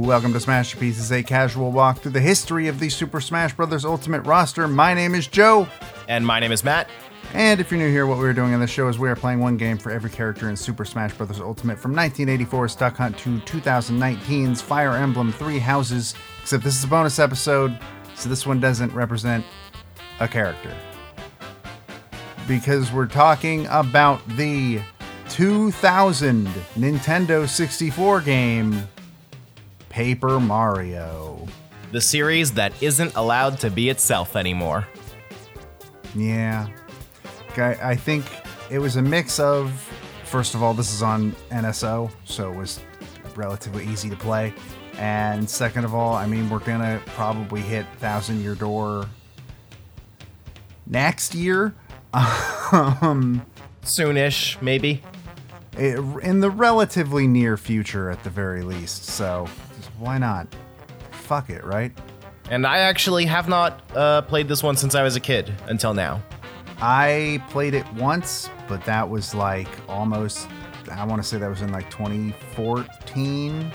Welcome to Smash Pieces, a casual walk through the history of the Super Smash Bros. Ultimate roster. My name is Joe. And my name is Matt. And if you're new here, what we're doing on this show is we are playing one game for every character in Super Smash Bros. Ultimate from 1984's Duck Hunt to 2019's Fire Emblem Three Houses. Except this is a bonus episode, so this one doesn't represent a character. Because we're talking about the 2000 Nintendo 64 game Paper Mario. The series that isn't allowed to be itself anymore. Yeah. I, I think it was a mix of, first of all, this is on NSO, so it was relatively easy to play. And second of all, I mean, we're going to probably hit Thousand Year Door next year. um, Soonish, maybe. It- in the relatively near future, at the very least. So why not? Fuck it, right? And I actually have not uh, played this one since I was a kid until now. I played it once, but that was like almost. I want to say that was in like 2014.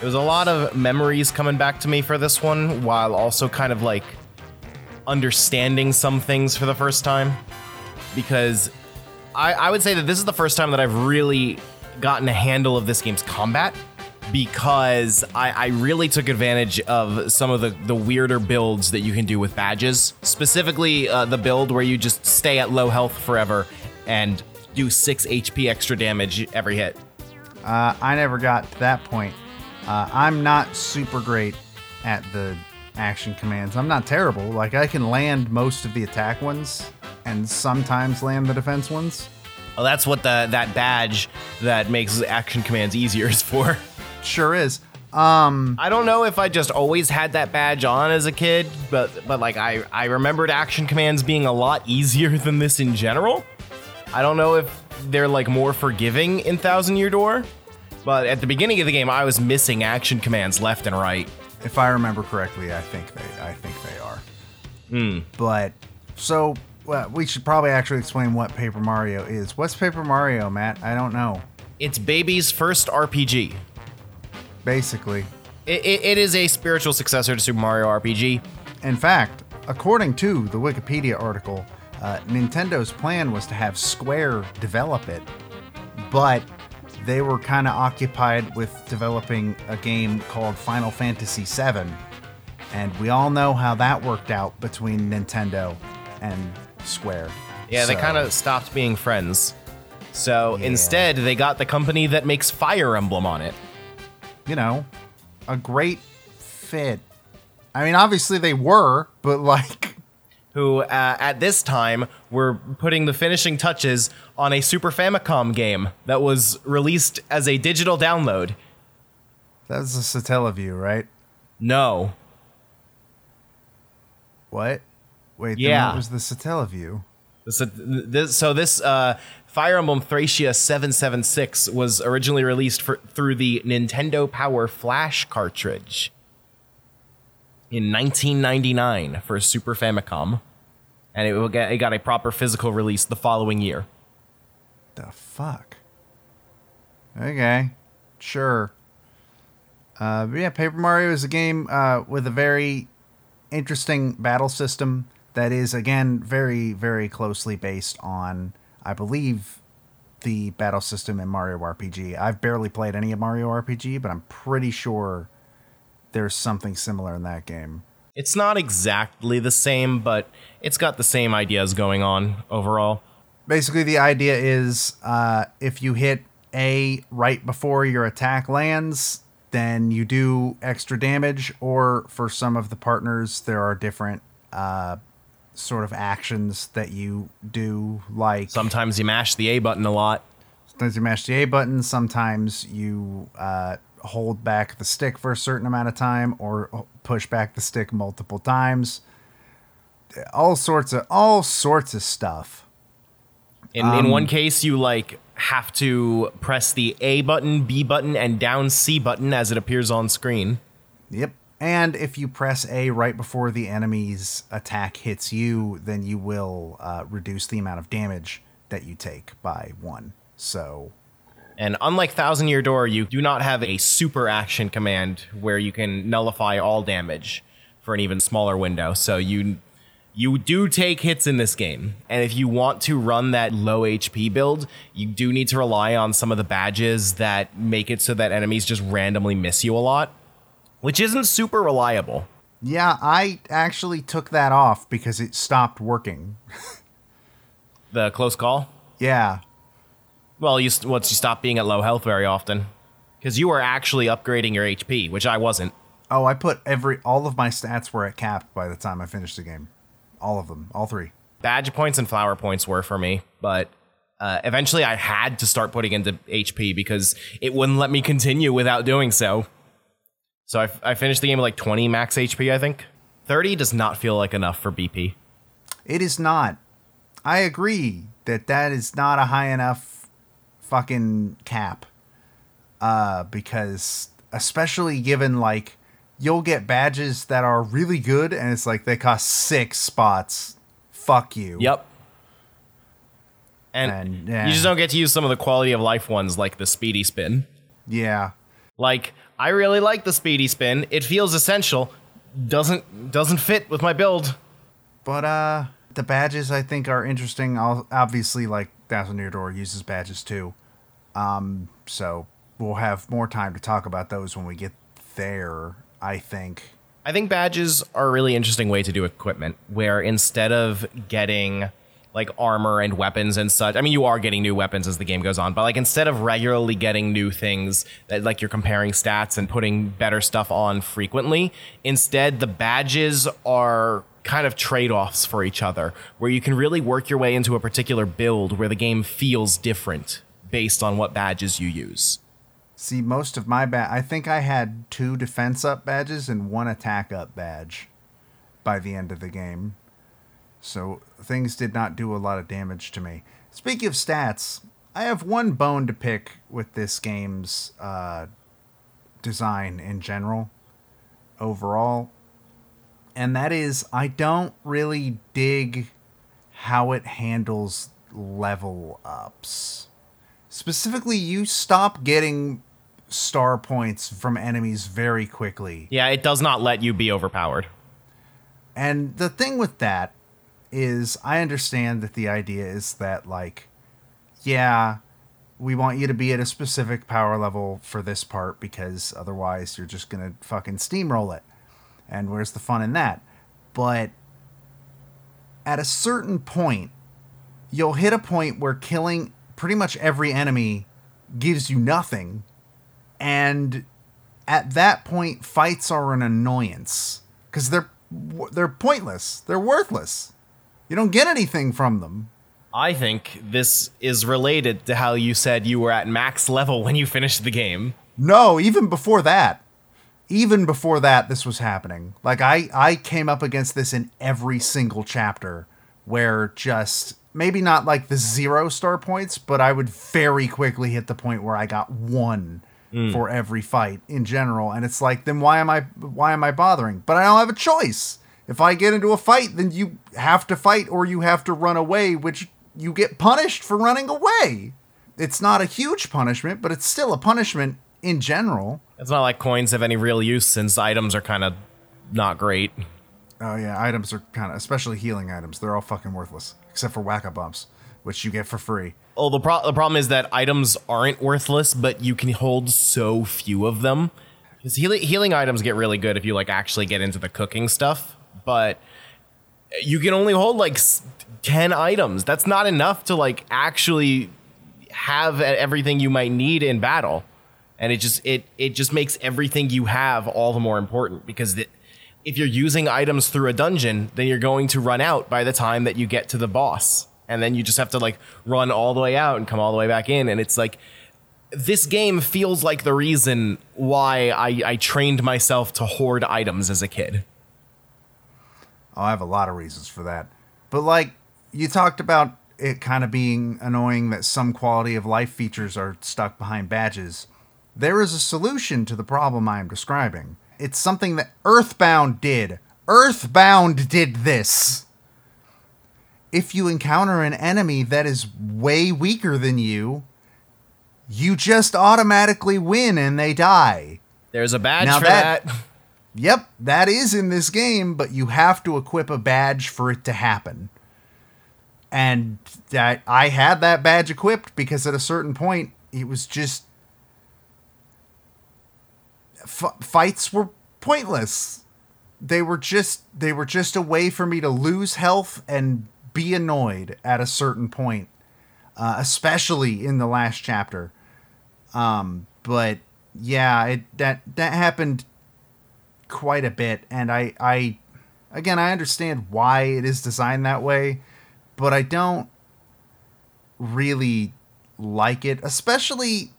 It was a lot of memories coming back to me for this one, while also kind of like understanding some things for the first time. Because I, I would say that this is the first time that I've really gotten a handle of this game's combat. Because I, I really took advantage of some of the, the weirder builds that you can do with badges. Specifically, uh, the build where you just stay at low health forever and do 6 HP extra damage every hit. Uh, I never got to that point. Uh, I'm not super great at the action commands. I'm not terrible. Like I can land most of the attack ones, and sometimes land the defense ones. Oh, that's what the that badge that makes action commands easier is for. Sure is. Um, I don't know if I just always had that badge on as a kid, but but like I I remembered action commands being a lot easier than this in general. I don't know if they're like more forgiving in Thousand Year Door, but at the beginning of the game I was missing action commands left and right. if I remember correctly, I think they, I think they are. Hmm. But so well, we should probably actually explain what Paper Mario is. What's Paper Mario, Matt? I don't know. It's baby's first RPG. Basically, It, it, it is a spiritual successor to Super Mario RPG. in fact, according to the Wikipedia article, uh, Nintendo's plan was to have Square develop it, but they were kind of occupied with developing a game called Final Fantasy VII, and we all know how that worked out between Nintendo and Square. Yeah, they kind of stopped being friends. So Yeah. instead, they got the company that makes Fire Emblem on it. you know, a great fit. I mean, obviously they were, but like, Who, uh, at this time, were putting the finishing touches on a Super Famicom game that was released as a digital download. that's a Satellaview, right? No. What? Wait, then Yeah. what was the Satellaview? This, this, so this uh, Fire Emblem Thracia 776 was originally released for, through the Nintendo Power Flash cartridge in 1999 for Super Famicom, and it, will get, it got a proper physical release the following year. The fuck? Okay, sure. Uh, but yeah, Paper Mario is a game uh, with a very interesting battle system that is, again, very, very closely based on, I believe, the battle system in Mario RPG. I've barely played any of Mario RPG, but I'm pretty sure there's something similar in that game. It's not exactly the same, but it's got the same ideas going on overall. basically the idea is uh, if you hit A right before your attack lands, then you do extra damage. Or for some of the partners, there are different uh, sort of actions that you do, like Sometimes you mash the A button a lot. sometimes you mash the A button, sometimes you uh, hold back the stick for a certain amount of time, or push back the stick multiple times. All sorts of all sorts of stuff. In, in one case, you like have to press the A button, B button, and down C button as it appears on screen. Yep. And if you press A right before the enemy's attack hits you, then you will uh, reduce the amount of damage that you take by one. So And unlike Thousand Year Door, you do not have a super action command where you can nullify all damage for an even smaller window. So you you do take hits in this game. And if you want to run that low HP build, you do need to rely on some of the badges that make it so that enemies just randomly miss you a lot, which isn't super reliable. Yeah, I actually took that off because it stopped working. The close call? Yeah. Well, you once you stop being at low health very often, because you were actually upgrading your HP, which I wasn't. Oh, I put every all of my stats were at cap by the time I finished the game. All of them, all three. Badge points and flower points were for me, but uh, eventually I had to start putting into HP because it wouldn't let me continue without doing so. So I, I finished the game with like 20 max HP, I think. 30 does not feel like enough for BP. It is not. I agree that that is not a high enough fucking cap. Uh, because especially given like you'll get badges that are really good and it's like they cost six spots. Fuck you. Yep. And, And, yeah. you just don't get to use some of the quality of life ones like the speedy spin. Yeah. Like I really like the speedy spin. It feels essential. Doesn't doesn't fit with my build. But uh the badges I think are interesting. I'll, obviously like Thousand Year Door uses badges too. Um so we'll have more time to talk about those when we get there, I think. I think badges are a really interesting way to do equipment where instead of getting like armor and weapons and such, I mean, you are getting new weapons as the game goes on, but like instead of regularly getting new things that like you're comparing stats and putting better stuff on frequently, instead the badges are kind of trade offs for each other where you can really work your way into a particular build where the game feels different based on what badges you use. See, most of my ba- I think I had two defense up badges and one attack up badge by the end of the game. So things did not do a lot of damage to me. Speaking of stats, I have one bone to pick with this game's uh, design in general, overall, and that is I don't really dig how it handles level ups. Specifically, you stop getting star points from enemies very quickly. Yeah, it does not let you be overpowered. And the thing with that is, I understand that the idea is that, like, yeah, we want you to be at a specific power level for this part because otherwise you're just to fucking steamroll it. And where's the fun in that? But at a certain point, you'll hit a point where killing pretty much every enemy gives you nothing. And at that point, fights are an annoyance because they're they're pointless. They're worthless. You don't get anything from them. I think this is related to how you said you were at max level when you finished the game. No, even before that. Even before that this was happening. Like I I came up against this in every single chapter where just maybe not like the zero star points, but I would very quickly hit the point where I got 1 hmm. for every fight in general and it's like then why am I why am I bothering? But I don't have a choice. If I get into a fight, then you have to fight or you have to run away, which you get punished for running away. It's not a huge punishment, but it's still a punishment in general. It's not like coins have any real use since items are kind of not great. Oh yeah, items are kind of, especially healing items. They're all fucking worthless, except for whack a bumps, which you get for free. Oh, the, pro- the problem is that items aren't worthless, but you can hold so few of them. Because healing, healing items get really good if you like actually get into the cooking stuff, but you can only hold like 10 items. That's not enough to like actually have everything you might need in battle. And it just it it just makes everything you have all the more important because it, if you're using items through a dungeon, then you're going to run out by the time that you get to the boss. And then you just have to like run all the way out and come all the way back in. And it's like this game feels like the reason why I, I trained myself to hoard items as a kid. Oh, I have a lot of reasons for that. But like you talked about it kind of being annoying that some quality of life features are stuck behind badges. There is a solution to the problem I am describing. It's something that Earthbound did. Earthbound did this. If you encounter an enemy that is way weaker than you, you just automatically win and they die. There's a badge Now for that- that. Yep, that is in this game, but you have to equip a badge for it to happen. And that I had that badge equipped because at a certain point it was just f- fights were pointless. They were just they were just a way for me to lose health and be annoyed at a certain point, uh, especially in the last chapter. Um, but yeah, it that that happened quite a bit and I I again I understand why it is designed that way, but I don't really like it, especially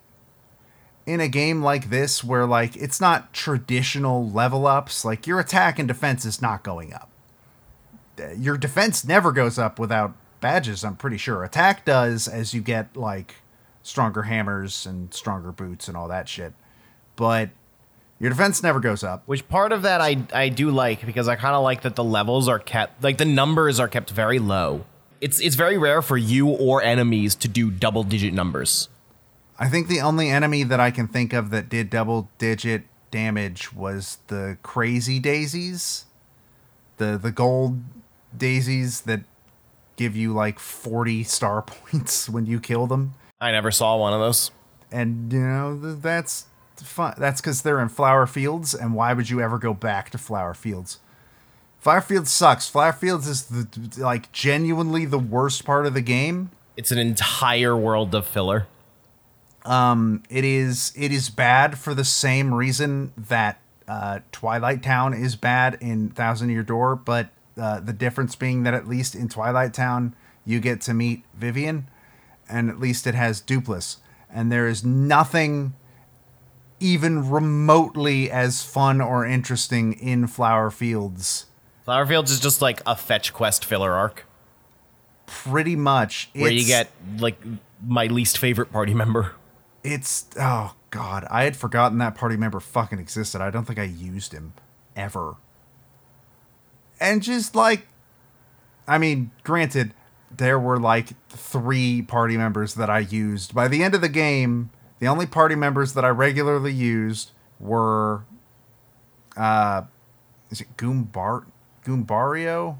in a game like this where like it's not traditional level ups, like your attack and defense is not going up. Your defense never goes up without badges, I'm pretty sure. Attack does as you get like stronger hammers and stronger boots and all that shit. But your defense never goes up. Which part of that I I do like because I kind of like that the levels are kept like the numbers are kept very low. It's it's very rare for you or enemies to do double digit numbers. I think the only enemy that I can think of that did double digit damage was the crazy daisies. The the gold daisies that give you like 40 star points when you kill them. I never saw one of those. And you know, that's fun. That's cuz they're in flower fields and why would you ever go back to flower fields? Flower fields sucks. Flower fields is the like genuinely the worst part of the game. It's an entire world of filler. it is it is bad for the same reason that uh, Twilight Town is bad in Thousand Year Door, but uh, the difference being that at least in Twilight Town you get to meet Vivian, and at least it has Doopliss, and there is nothing even remotely as fun or interesting in Flower Fields. Flower Fields is just like a fetch quest filler arc Pretty much, where you get like my least favorite party member. It's oh god, I had forgotten that party member fucking existed. I don't think I used him ever. And just like I mean, granted, there were like three party members that I used. By the end of the game, the only party members that I regularly used were uh is it Goombar Goombario?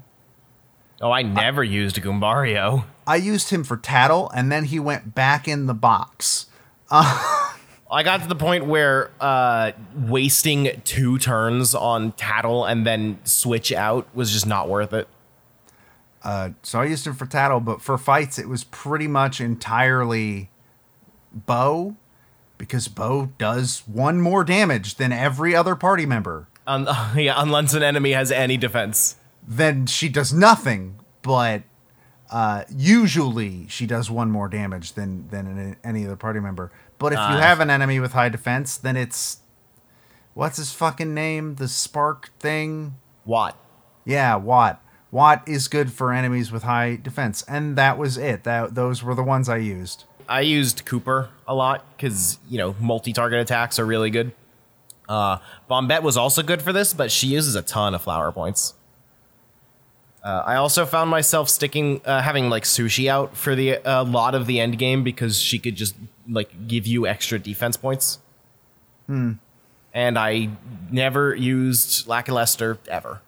Oh, I never used Goombario. I used him for Tattle and then he went back in the box. I got to the point where uh, wasting two turns on Tattle and then switch out was just not worth it. Uh, So I used him for tattle, but for fights, it was pretty much entirely Bow, because Bow does one more damage than every other party member. Um, yeah, unless an enemy has any defense. Then she does nothing, but uh, usually she does one more damage than than an- any other party member. But if you Ah. have an enemy with high defense, then it's what's his fucking name? The spark thing. What? Yeah, Watt. Watt is good for enemies with high defense, and that was it. That those were the ones I used. I used Kooper a lot because you know multi-target attacks are really good. Uh, Bombette was also good for this, but she uses a ton of flower points. Uh, I also found myself sticking, uh, having like Sushie out for the a lot of the end game because she could just like give you extra defense points. Hmm. And I never used Lackluster ever.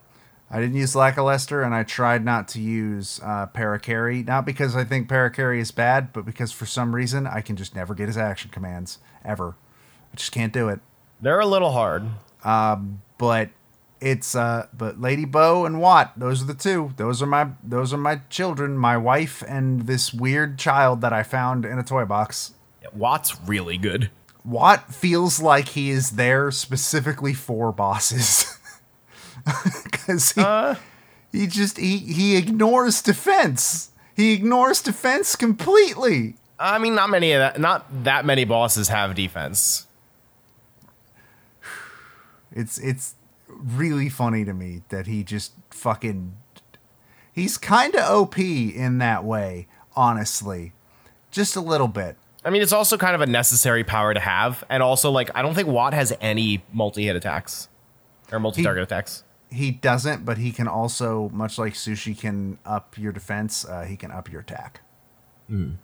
I didn't use Lackluster, and I tried not to use uh, Parakarry. Not because I think Parakarry is bad, but because for some reason I can just never get his action commands ever. I just can't do it. They're a little hard. But it's uh, but Lady Bow and Watt. Those are the two. Those are my those are my children. My wife and this weird child that I found in a toy box. Watt's really good. Watt feels like he is there specifically for bosses. Because he, uh. he just he, he ignores defense. He ignores defense completely. I mean, not many of that. Not that many bosses have defense. It's it's really funny to me that he just fucking he's kind of OP in that way, honestly. Just a little bit. I mean, it's also kind of a necessary power to have, and also like I don't think Watt has any multi-hit attacks or multi-target attacks. He doesn't, but he can also, much like Sushie can up your defense, uh, he can up your attack. And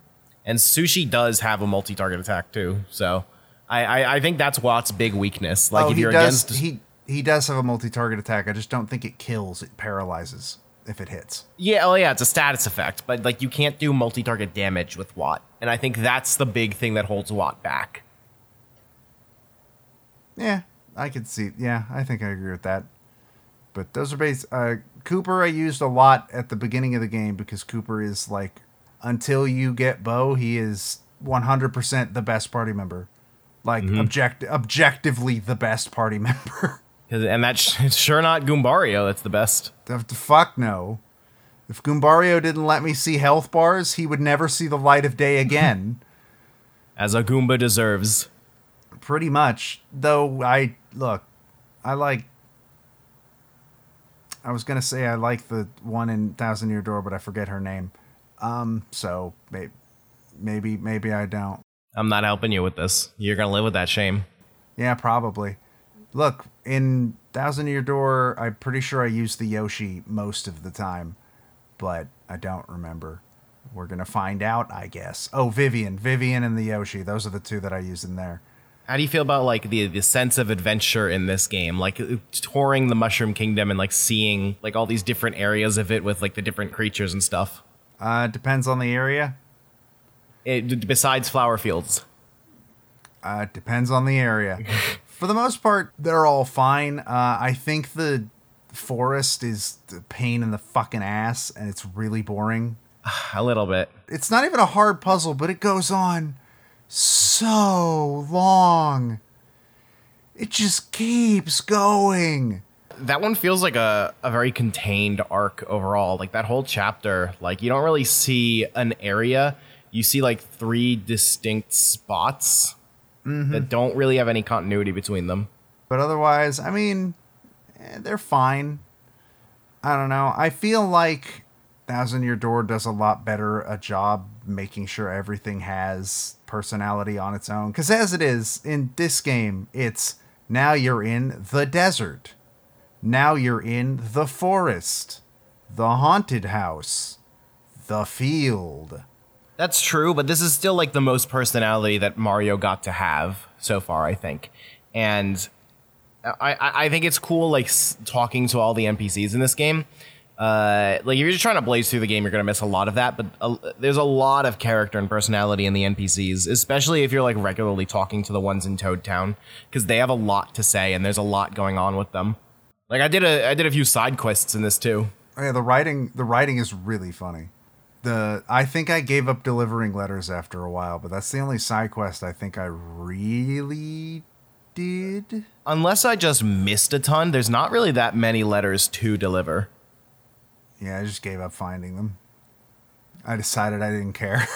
And Sushie does have a multi-target attack too. So I, I, I think that's Watt's big weakness. Like oh, if he you're does. against He he does have a multi-target attack. I just don't think it kills. It paralyzes if it hits. Yeah, oh yeah, it's a status effect, but like you can't do multi-target damage with Watt. And I think that's the big thing that holds Watt back. Yeah, I could see. Yeah, I think I agree with that. But those are base. Uh, Kooper, I used a lot at the beginning of the game because Kooper is like, until you get Bow, he is 100% the best party member. Like, object- objectively the best party member. And that's it's sure not Goombario that's the best. the, the fuck no. If Goombario didn't let me see health bars, he would never see the light of day again. As a Goomba deserves. Pretty much. Though I look, I like. I was gonna say I like the one in Thousand Year Door, but I forget her name. Um, so maybe, maybe, maybe I don't. I'm not helping you with this. You're gonna live with that shame. Yeah, probably. Look, in Thousand Year Door, I'm pretty sure I use the Yoshi most of the time, but I don't remember. We're gonna find out, I guess. Oh, Vivian, Vivian, and the Yoshi. Those are the two that I use in there. How do you feel about like the the sense of adventure in this game? Like uh, touring the Mushroom Kingdom and like seeing like all these different areas of it with like the different creatures and stuff. Uh, depends on the area. It, besides flower fields. Uh, depends on the area. For the most part, they're all fine. Uh, I think the forest is the pain in the fucking ass, and it's really boring. A little bit. It's not even a hard puzzle, but it goes on so long. It just keeps going. That one feels like a, a very contained arc overall. Like that whole chapter, like you don't really see an area. You see like three distinct spots that don't really have any continuity between them. But otherwise, I mean, eh, they're fine. I don't know. I feel like Thousand Year Door does a lot better a job making sure everything has personality on its own. Because as it is in this game, it's now you're in the desert, now you're in the forest, the haunted house, the field. That's true, but this is still like the most personality that Mario got to have so far, I think. And I, I think it's cool, like talking to all the NPCs in this game. Uh, like if you're just trying to blaze through the game, you're gonna miss a lot of that. But uh, there's a lot of character and personality in the NPCs, especially if you're like regularly talking to the ones in Toad Town, because they have a lot to say and there's a lot going on with them. Like I did a I did a few side quests in this too. Oh, yeah, the writing the writing is really funny. The I think I gave up delivering letters after a while, but that's the only side quest I think I really did. Unless I just missed a ton, there's not really that many letters to deliver. Yeah, I just gave up finding them. I decided I didn't care.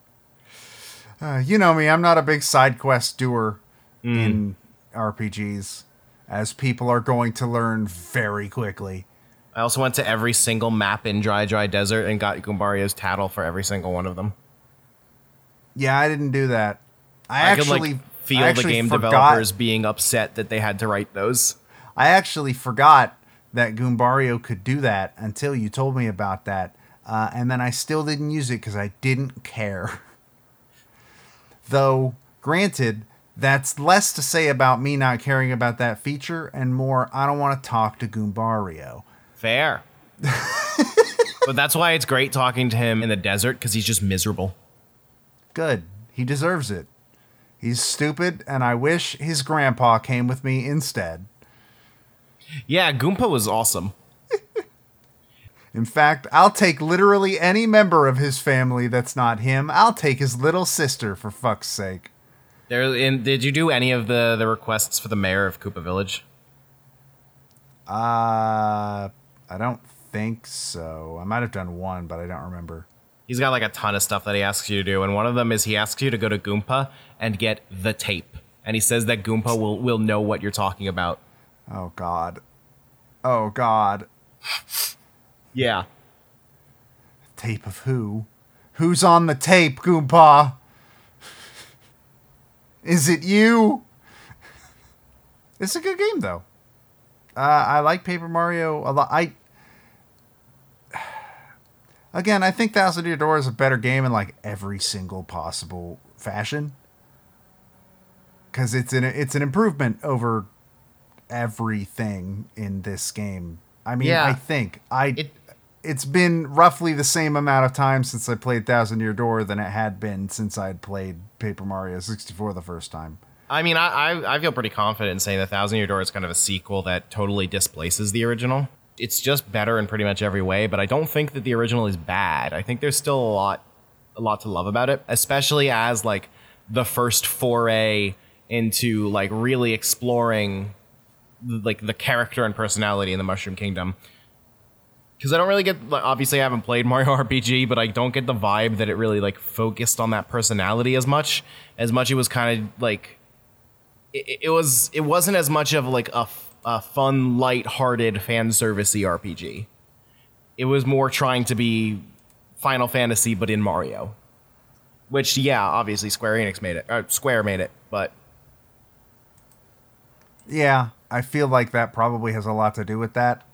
uh, you know me, I'm not a big side quest doer in RPGs, as people are going to learn very quickly. I also went to every single map in Dry Dry Desert and got Goombario's tattle for every single one of them. Yeah, I didn't do that. I, I, actually could like feel I the game forgot- developers being upset that they had to write those. I actually forgot that Goombario could do that until you told me about that. Uh, and then I still didn't use it because I didn't care. Though, granted, that's less to say about me not caring about that feature and more, I don't want to talk to Goombario. Fair. but that's why it's great talking to him in the desert because he's just miserable. Good. He deserves it. He's stupid, and I wish his grandpa came with me instead. Yeah, Goompa was awesome. In fact, I'll take literally any member of his family that's not him. I'll take his little sister, for fuck's sake. There, in, did you do any of the, the requests for the mayor of Koopa Village? Uh, I don't think so. I might have done one, but I don't remember. He's got like a ton of stuff that he asks you to do, and one of them is he asks you to go to Goompa and get the tape. And he says that Goompa will, will know what you're talking about. Oh God. Oh God. Yeah. Tape of who? Who's on the tape, Goompa? Is it you? It's a good game though. Uh, I like Paper Mario a lot. I Again, I think Thousand Year Door is a better game in like every single possible fashion. Cause it's an it's an improvement over everything in this game. I mean, Yeah. I think I It- it's been roughly the same amount of time since I played Thousand Year Door than it had been since I'd played Paper Mario 64 the first time. I mean, I, I I feel pretty confident in saying that Thousand Year Door is kind of a sequel that totally displaces the original. It's just better in pretty much every way, but I don't think that the original is bad. I think there's still a lot a lot to love about it, especially as like the first foray into like really exploring like the character and personality in the Mushroom Kingdom. Because I don't really get, obviously, I haven't played Mario RPG, but I don't get the vibe that it really like focused on that personality as much. As much it was kind of like it, it was it wasn't as much of like a, a fun, light-hearted fan servicey RPG. It was more trying to be Final Fantasy, but in Mario. Which, yeah, obviously Square Enix made it. Square made it, but Yeah, I feel like that probably has a lot to do with that,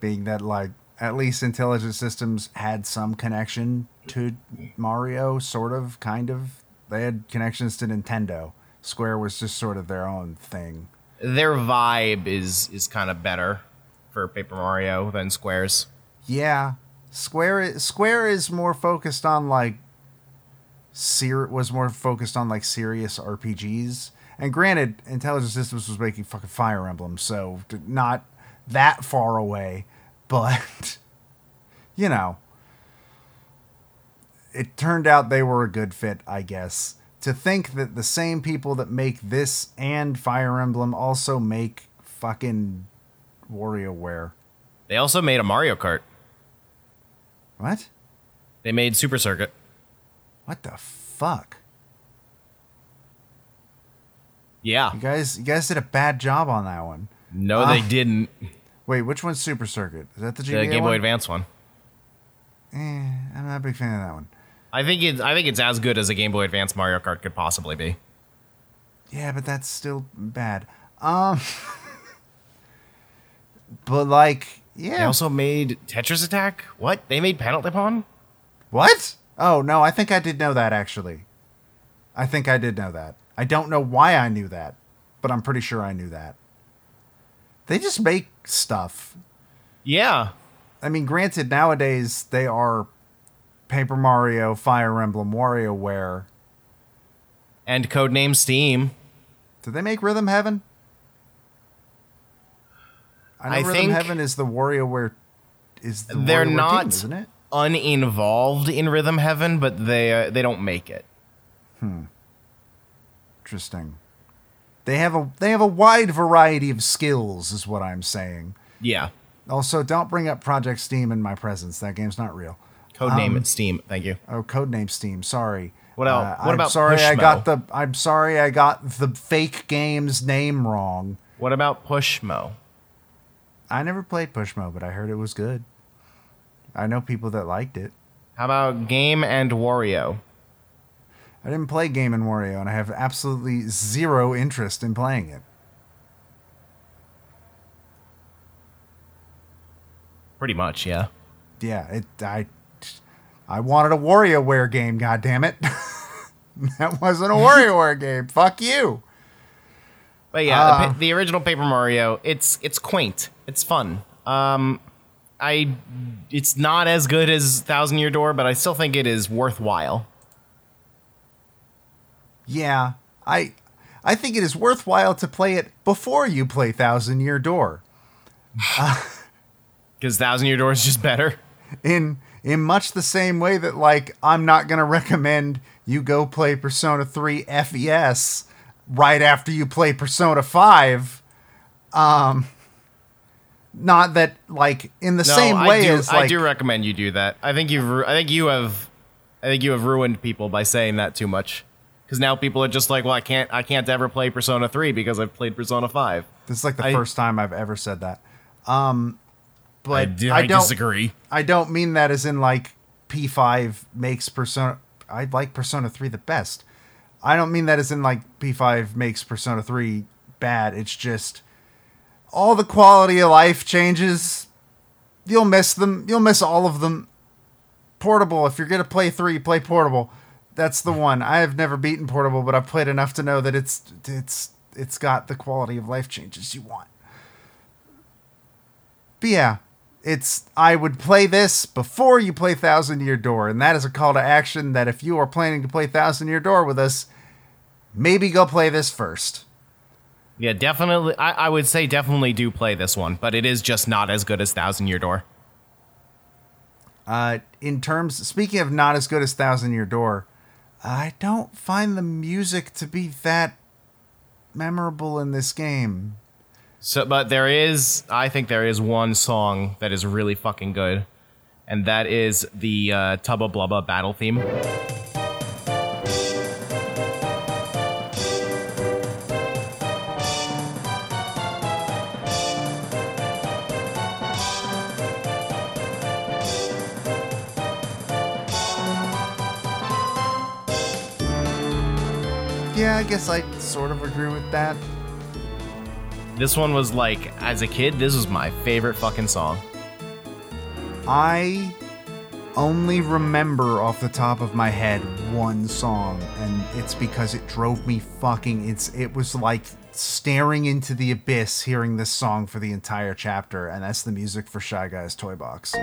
being that like at least Intelligent Systems had some connection to Mario, sort of, kind of. They had connections to Nintendo. Square was just sort of their own thing. their vibe is is kind of better for Paper Mario than Square's. Yeah, Square is, Square is more focused on like ser- was more focused on like serious RPGs. And granted, Intelligent Systems was making fucking Fire Emblem, so not that far away, but you know, it turned out they were a good fit, I guess. To think that the same people that make this and Fire Emblem also make fucking WarioWare. They also made a Mario Kart. What? They made Super Circuit. What the fuck? Yeah. You guys, you guys did a bad job on that one. No, they Ah. didn't. Wait, which one's Super Circuit? Is that the The Game Boy one? Advance one. Eh, I'm not a big fan of that one. I think it's I think it's as good as a Game Boy Advance Mario Kart could possibly be. Yeah, but that's still bad. Um, but like, yeah. They also made Tetris Attack. What? They made Panel de Pon? what? Oh no, I think I did know that actually. I think I did know that. I don't know why I knew that, but I'm pretty sure I knew that. They just make stuff. Yeah. I mean, granted, nowadays they are Paper Mario, Fire Emblem, WarioWare. And Codename Steam. Did they make Rhythm Heaven? I know I Rhythm think Heaven is the WarioWare. Is the They're WarioWare not team, isn't it? uninvolved in Rhythm Heaven, but they uh, they don't make it. Interesting. They have a they have a wide variety of skills, is what I'm saying. Yeah. Also, don't bring up Project Steam in my presence. That game's not real. Codename Um, Steam. Thank you. Oh, codename Steam. Sorry. What else? Uh, What I'm about sorry I got the I'm sorry I got the fake game's name wrong. What about Pushmo? I never played Pushmo, but I heard it was good. I know people that liked it. How about Game and Wario? I didn't play Game and Wario, and I have absolutely zero interest in playing it. Pretty much, yeah. Yeah, it. I, I wanted a WarioWare game. God damn it! that wasn't a WarioWare game. Fuck you. But yeah, the, Ah. the original Paper Mario, it's it's quaint, it's fun. Um, I, it's not as good as Thousand Year Door, but I still think it is worthwhile. Yeah, I, I think it is worthwhile to play it before you play Thousand Year Door. Because Thousand Year Door is just better. in in much the same way that like I'm not gonna recommend you go play Persona 3 FES right after you play Persona 5. Um not that like in the No, same I way do, as like I do recommend you do that. I think you've I think you have I think you have ruined people by saying that too much. Because now people are just like, well, I can't I can't ever play Persona 3 because I've played Persona 5. this is like the I- first time I've ever said that. Um but I, I, do, I don't disagree. I don't mean that as in like P5 makes Persona. I like Persona 3 the best. I don't mean that as in like P5 makes Persona 3 bad. It's just all the quality of life changes. You'll miss them. You'll miss all of them. Portable. If you're gonna play three, play Portable. That's the one. I have never beaten Portable, but I've played enough to know that it's it's it's got the quality of life changes you want. But yeah, it's I would play this before you play Thousand Year Door, and that is a call to action that if you are planning to play Thousand Year Door with us, maybe go play this first. Yeah, definitely. I, I would say definitely do play this one, but it is just not as good as Thousand Year Door. Uh, in terms, speaking of not as good as Thousand Year Door, I don't find the music to be that memorable in this game. So, but there is, I think there is one song that is really fucking good, and that is the uh, Tubba Blubba battle theme. Guess I sort of agree with that. This one was like, as a kid, this was my favorite fucking song. I only remember off the top of my head one song, and it's because it drove me fucking. It's it was like staring into the abyss hearing this song for the entire chapter, and that's the music for Shy Guy's Toy Box.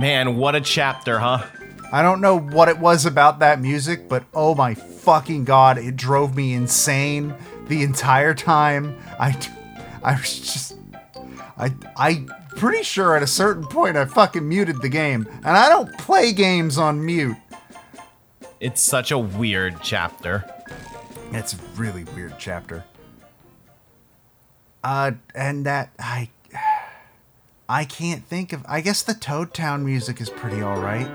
Man, what a chapter, huh? I don't know what it was about that music, but oh my fucking god, it drove me insane the entire time. I, I was just, I, I pretty sure at a certain point I fucking muted the game, and I don't play games on mute. It's such a weird chapter. It's a really weird chapter. Uh, and that I, I can't think of. I guess the Toad Town music is pretty all right.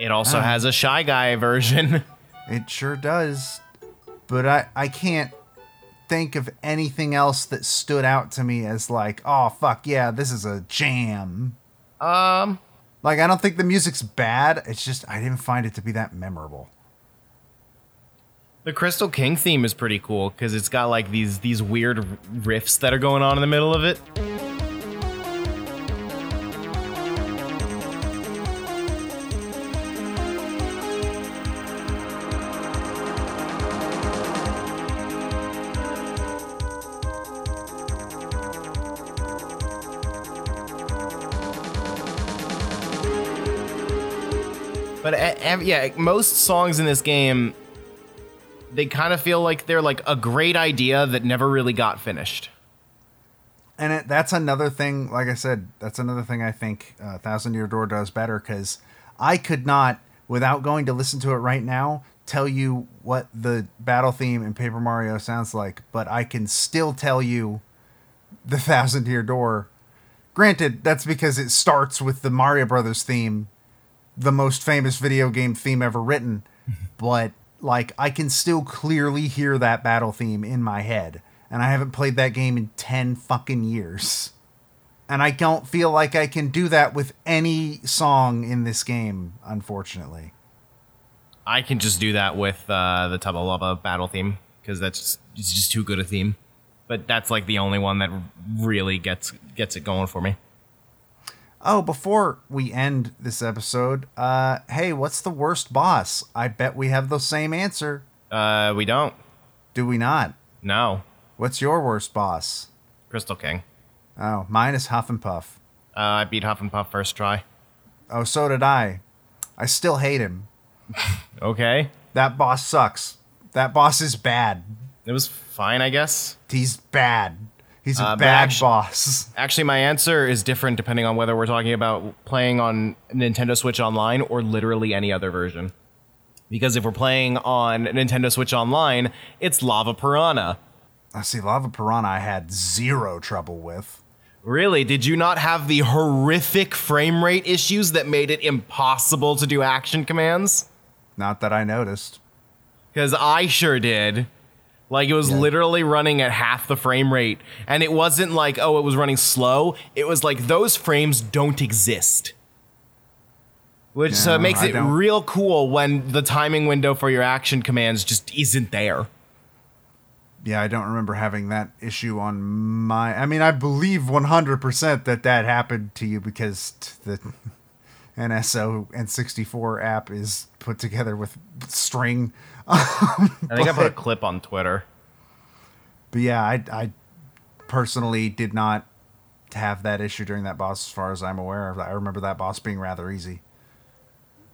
It also Ah. has a Shy Guy version. It sure does. But I, I can't think of anything else that stood out to me as like, oh fuck yeah, this is a jam. um, Like I don't think the music's bad. It's just I didn't find it to be that memorable. the Crystal King theme is pretty cool because it's got like these these weird riffs that are going on in the middle of it. Yeah, most songs in this game, they kind of feel like they're like a great idea that never really got finished. And it, that's another thing. Like I said, that's another thing I think uh, Thousand Year Door does better because I could not, without going to listen to it right now, tell you what the battle theme in Paper Mario sounds like. But I can still tell you the Thousand Year Door. Granted, that's because it starts with the Mario Brothers theme, the most famous video game theme ever written. but like, I can still clearly hear that battle theme in my head, and I haven't played that game in ten fucking years. And I don't feel like I can do that with any song in this game, unfortunately. I can just do that with uh, the Tubba Lava battle theme because that's just, it's just too good a theme. But that's like the only one that really gets gets it going for me. Oh, before we end this episode, uh, hey, what's the worst boss? I bet we have the same answer. Uh, we don't. Do we not? No, What's your worst boss? Crystal King. Oh, mine is Huff and Puff. Uh, I beat Huff and Puff first try. Oh, so did I. I still hate him. Okay, That boss sucks. That boss is bad. it was fine, I guess. He's bad. He's a Uh, bad actu- boss. Actually, my answer is different depending on whether we're talking about playing on Nintendo Switch Online or literally any other version. Because if we're playing on Nintendo Switch Online, it's Lava Piranha. I see Lava Piranha I had zero trouble with. Really? Did you not have the horrific frame rate issues that made it impossible to do action commands? Not that I noticed. Because I sure did. Like it was Yeah. literally running at half the frame rate. And it wasn't like, oh, it was running slow. It was like those frames don't exist. Which so it makes I it don't- real cool when the timing window for your action commands just isn't there. Yeah, I don't remember having that issue on my. I mean, I believe 100% that that happened to you because the NSO N64 app is put together with string. I think I put a clip on Twitter. But yeah, I, I personally did not have that issue during that boss, as far as I'm aware. I remember that boss being rather easy.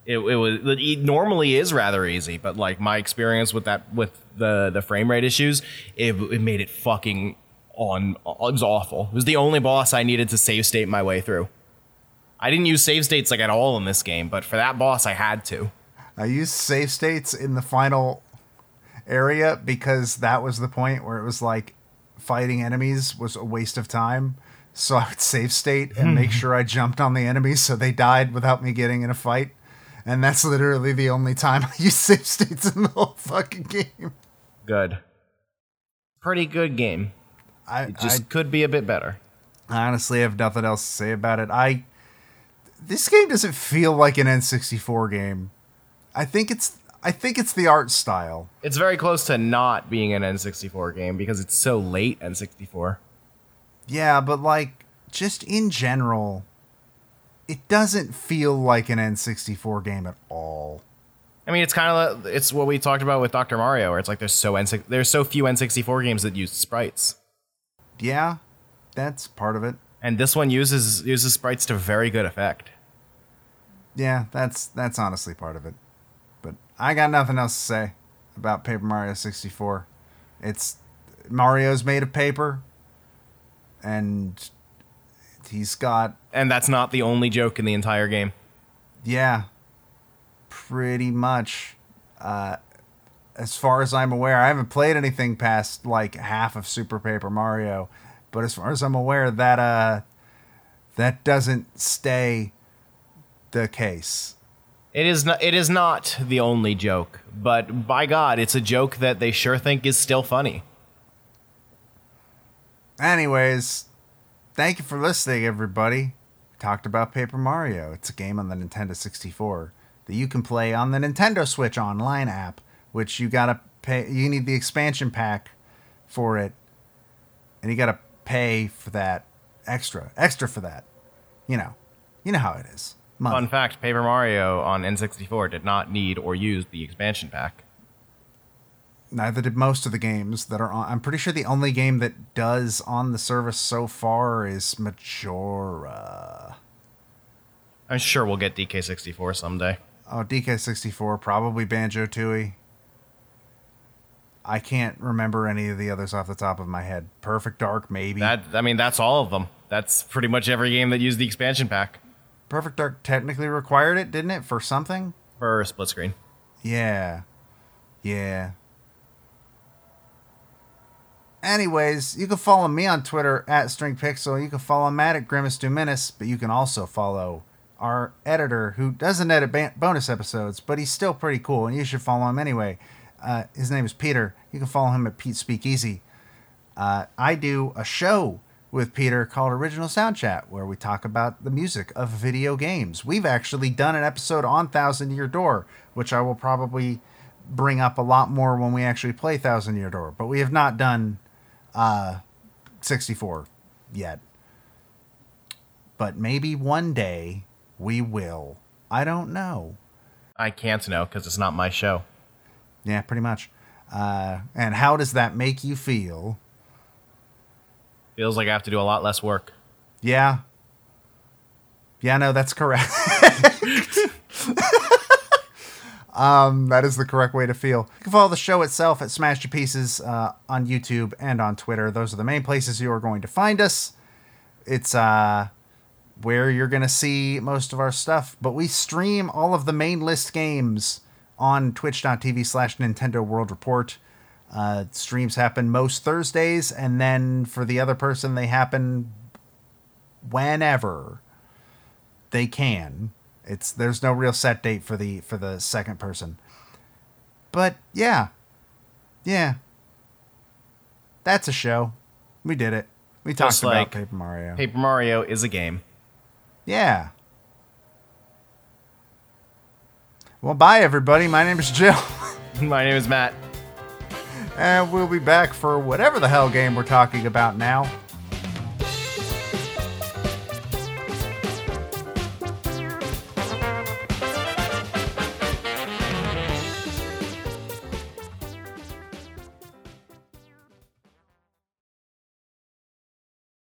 It, it was it normally is rather easy, but like my experience with that with the the frame rate issues, it, it made it fucking on. It was awful. It was the only boss I needed to save state my way through. I didn't use save states like at all in this game, but for that boss, I had to. I used save states in the final area because that was the point where it was like fighting enemies was a waste of time. So I would save state and hmm. make sure I jumped on the enemies so they died without me getting in a fight. And that's literally the only time I use save states in the whole fucking game. Good, pretty good game. I, It just could be a bit better. I honestly have nothing else to say about it. I this game doesn't feel like an N64 game. I think it's I think it's the art style. It's very close to not being an N64 game because it's so late N64. Yeah, but like just in general, it doesn't feel like an N64 game at all. I mean, it's kind of it's what we talked about with Dr. Mario, where it's like there's so N there's so few N64 games that use sprites. Yeah, that's part of it. and this one uses uses sprites to very good effect. Yeah, that's that's honestly part of it. I got nothing else to say about Paper Mario 64. It's Mario's made of paper and he's got And that's not the only joke in the entire game. Yeah, pretty much. Uh, as far as I'm aware, I haven't played anything past like half of Super Paper Mario, but as far as I'm aware, that uh, that doesn't stay the case. It is not it is not the only joke, but by God, it's a joke that they sure think is still funny. Anyways, thank you for listening, everybody. We talked about Paper Mario. It's a game on the Nintendo 64 that you can play on the Nintendo Switch Online app, which you gotta pay. You need the expansion pack for it, and you gotta pay for that extra, extra for that. You know, you know how it is. Money. Fun fact, Paper Mario on N64 did not need or use the expansion pack. Neither did most of the games that are on. I'm pretty sure the only game that does on the service so far is Majora. I'm sure we'll get DK64 someday. Oh, DK64, probably Banjo Tooie. I can't remember any of the others off the top of my head. Perfect Dark, maybe. That I mean, that's all of them. That's pretty much every game that used the expansion pack Perfect Dark technically required it, didn't it, for something? for a split screen. Yeah. Yeah. Anyways, you can follow me on Twitter at StringPixel. You can follow Matt at Grimace Dominus, but you can also follow our editor who doesn't edit ban- bonus episodes, but he's still pretty cool, and you should follow him anyway. Uh, his name is Peter. You can follow him at Pete Speakeasy. Uh, I do a show with Peter called Original Sound Chat, where we talk about the music of video games. We've actually done an episode on Thousand Year Door, which I will probably bring up a lot more when we actually play Thousand Year Door, but we have not done uh, 64 yet. But maybe one day we will. I don't know. I can't know because it's not my show. Yeah, pretty much. Uh, and how does that make you feel? Feels like I have to do a lot less work. Yeah. Yeah, no, that's correct. um, that is the correct way to feel. You can follow the show itself at Smash Your Pieces uh, on YouTube and on Twitter. Those are the main places you are going to find us. It's uh, where you're going to see most of our stuff. But we stream all of the main list games on twitch.tv slash Nintendo World Report. Uh, streams happen most Thursdays, and then for the other person, they happen whenever they can. It's there's no real set date for the for the second person. But yeah. Yeah. That's a show. We did it. We talked Just about like Paper Mario. Paper Mario is a game. Yeah. Well, bye everybody. My name is Jill. My name is Matt. And we'll be back for whatever the hell game we're talking about now.